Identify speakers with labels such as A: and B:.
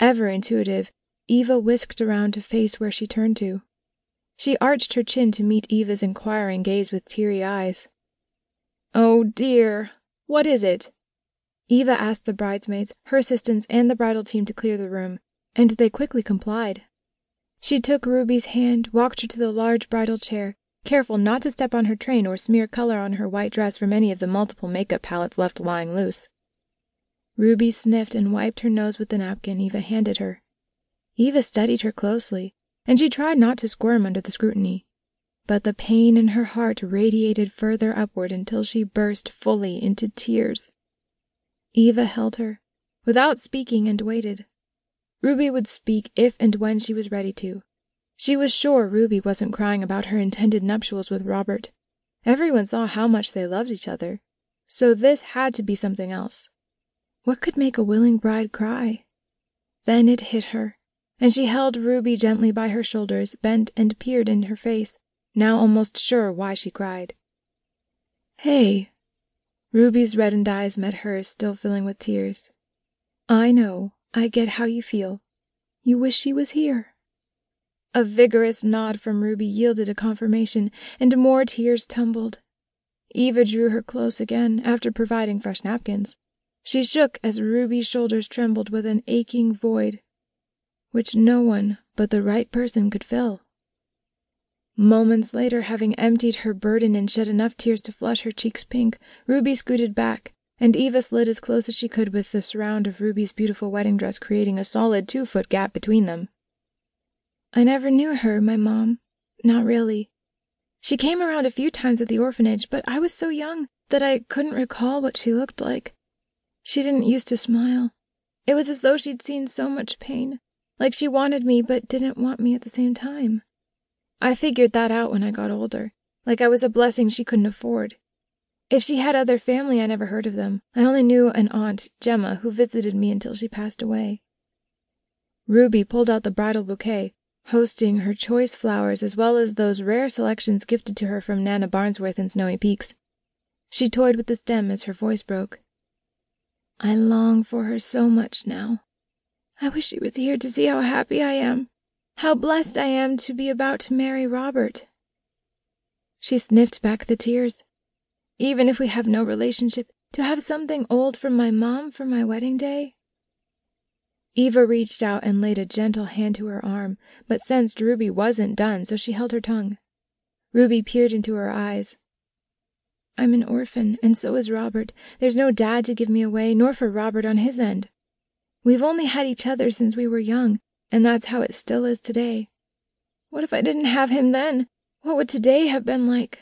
A: Ever intuitive, Eva whisked around to face where she turned to. She arched her chin to meet Eva's inquiring gaze with teary eyes. Oh dear, what is it? Eva asked the bridesmaids, her assistants, and the bridal team to clear the room, and they quickly complied. She took Ruby's hand, walked her to the large bridal chair, careful not to step on her train or smear color on her white dress from any of the multiple makeup palettes left lying loose. Ruby sniffed and wiped her nose with the napkin Eva handed her. Eva studied her closely, and she tried not to squirm under the scrutiny. But the pain in her heart radiated further upward until she burst fully into tears. Eva held her, without speaking, and waited. Ruby would speak if and when she was ready to. She was sure Ruby wasn't crying about her intended nuptials with Robert. Everyone saw how much they loved each other. So this had to be something else. What could make a willing bride cry? Then it hit her, and she held Ruby gently by her shoulders, bent and peered in her face, now almost sure why she cried. Hey! Ruby's reddened eyes met hers, still filling with tears. I know. I get how you feel. You wish she was here. A vigorous nod from Ruby yielded a confirmation, and more tears tumbled. Eva drew her close again, after providing fresh napkins. She shook as Ruby's shoulders trembled with an aching void, which no one but the right person could fill. Moments later, having emptied her burden and shed enough tears to flush her cheeks pink, Ruby scooted back, and Eva slid as close as she could with the surround of Ruby's beautiful wedding dress creating a solid two foot gap between them. I never knew her, my mom. Not really. She came around a few times at the orphanage, but I was so young that I couldn't recall what she looked like. She didn't used to smile. It was as though she'd seen so much pain, like she wanted me but didn't want me at the same time. I figured that out when I got older, like I was a blessing she couldn't afford. If she had other family, I never heard of them. I only knew an aunt, Gemma, who visited me until she passed away. Ruby pulled out the bridal bouquet, hosting her choice flowers as well as those rare selections gifted to her from Nana Barnsworth in Snowy Peaks. She toyed with the stem as her voice broke. I long for her so much now. I wish she was here to see how happy I am, how blessed I am to be about to marry Robert. She sniffed back the tears even if we have no relationship, to have something old from my mom for my wedding day? Eva reached out and laid a gentle hand to her arm, but sensed Ruby wasn't done, so she held her tongue. Ruby peered into her eyes. I'm an orphan, and so is Robert. There's no dad to give me away, nor for Robert on his end. We've only had each other since we were young, and that's how it still is today. What if I didn't have him then? What would today have been like?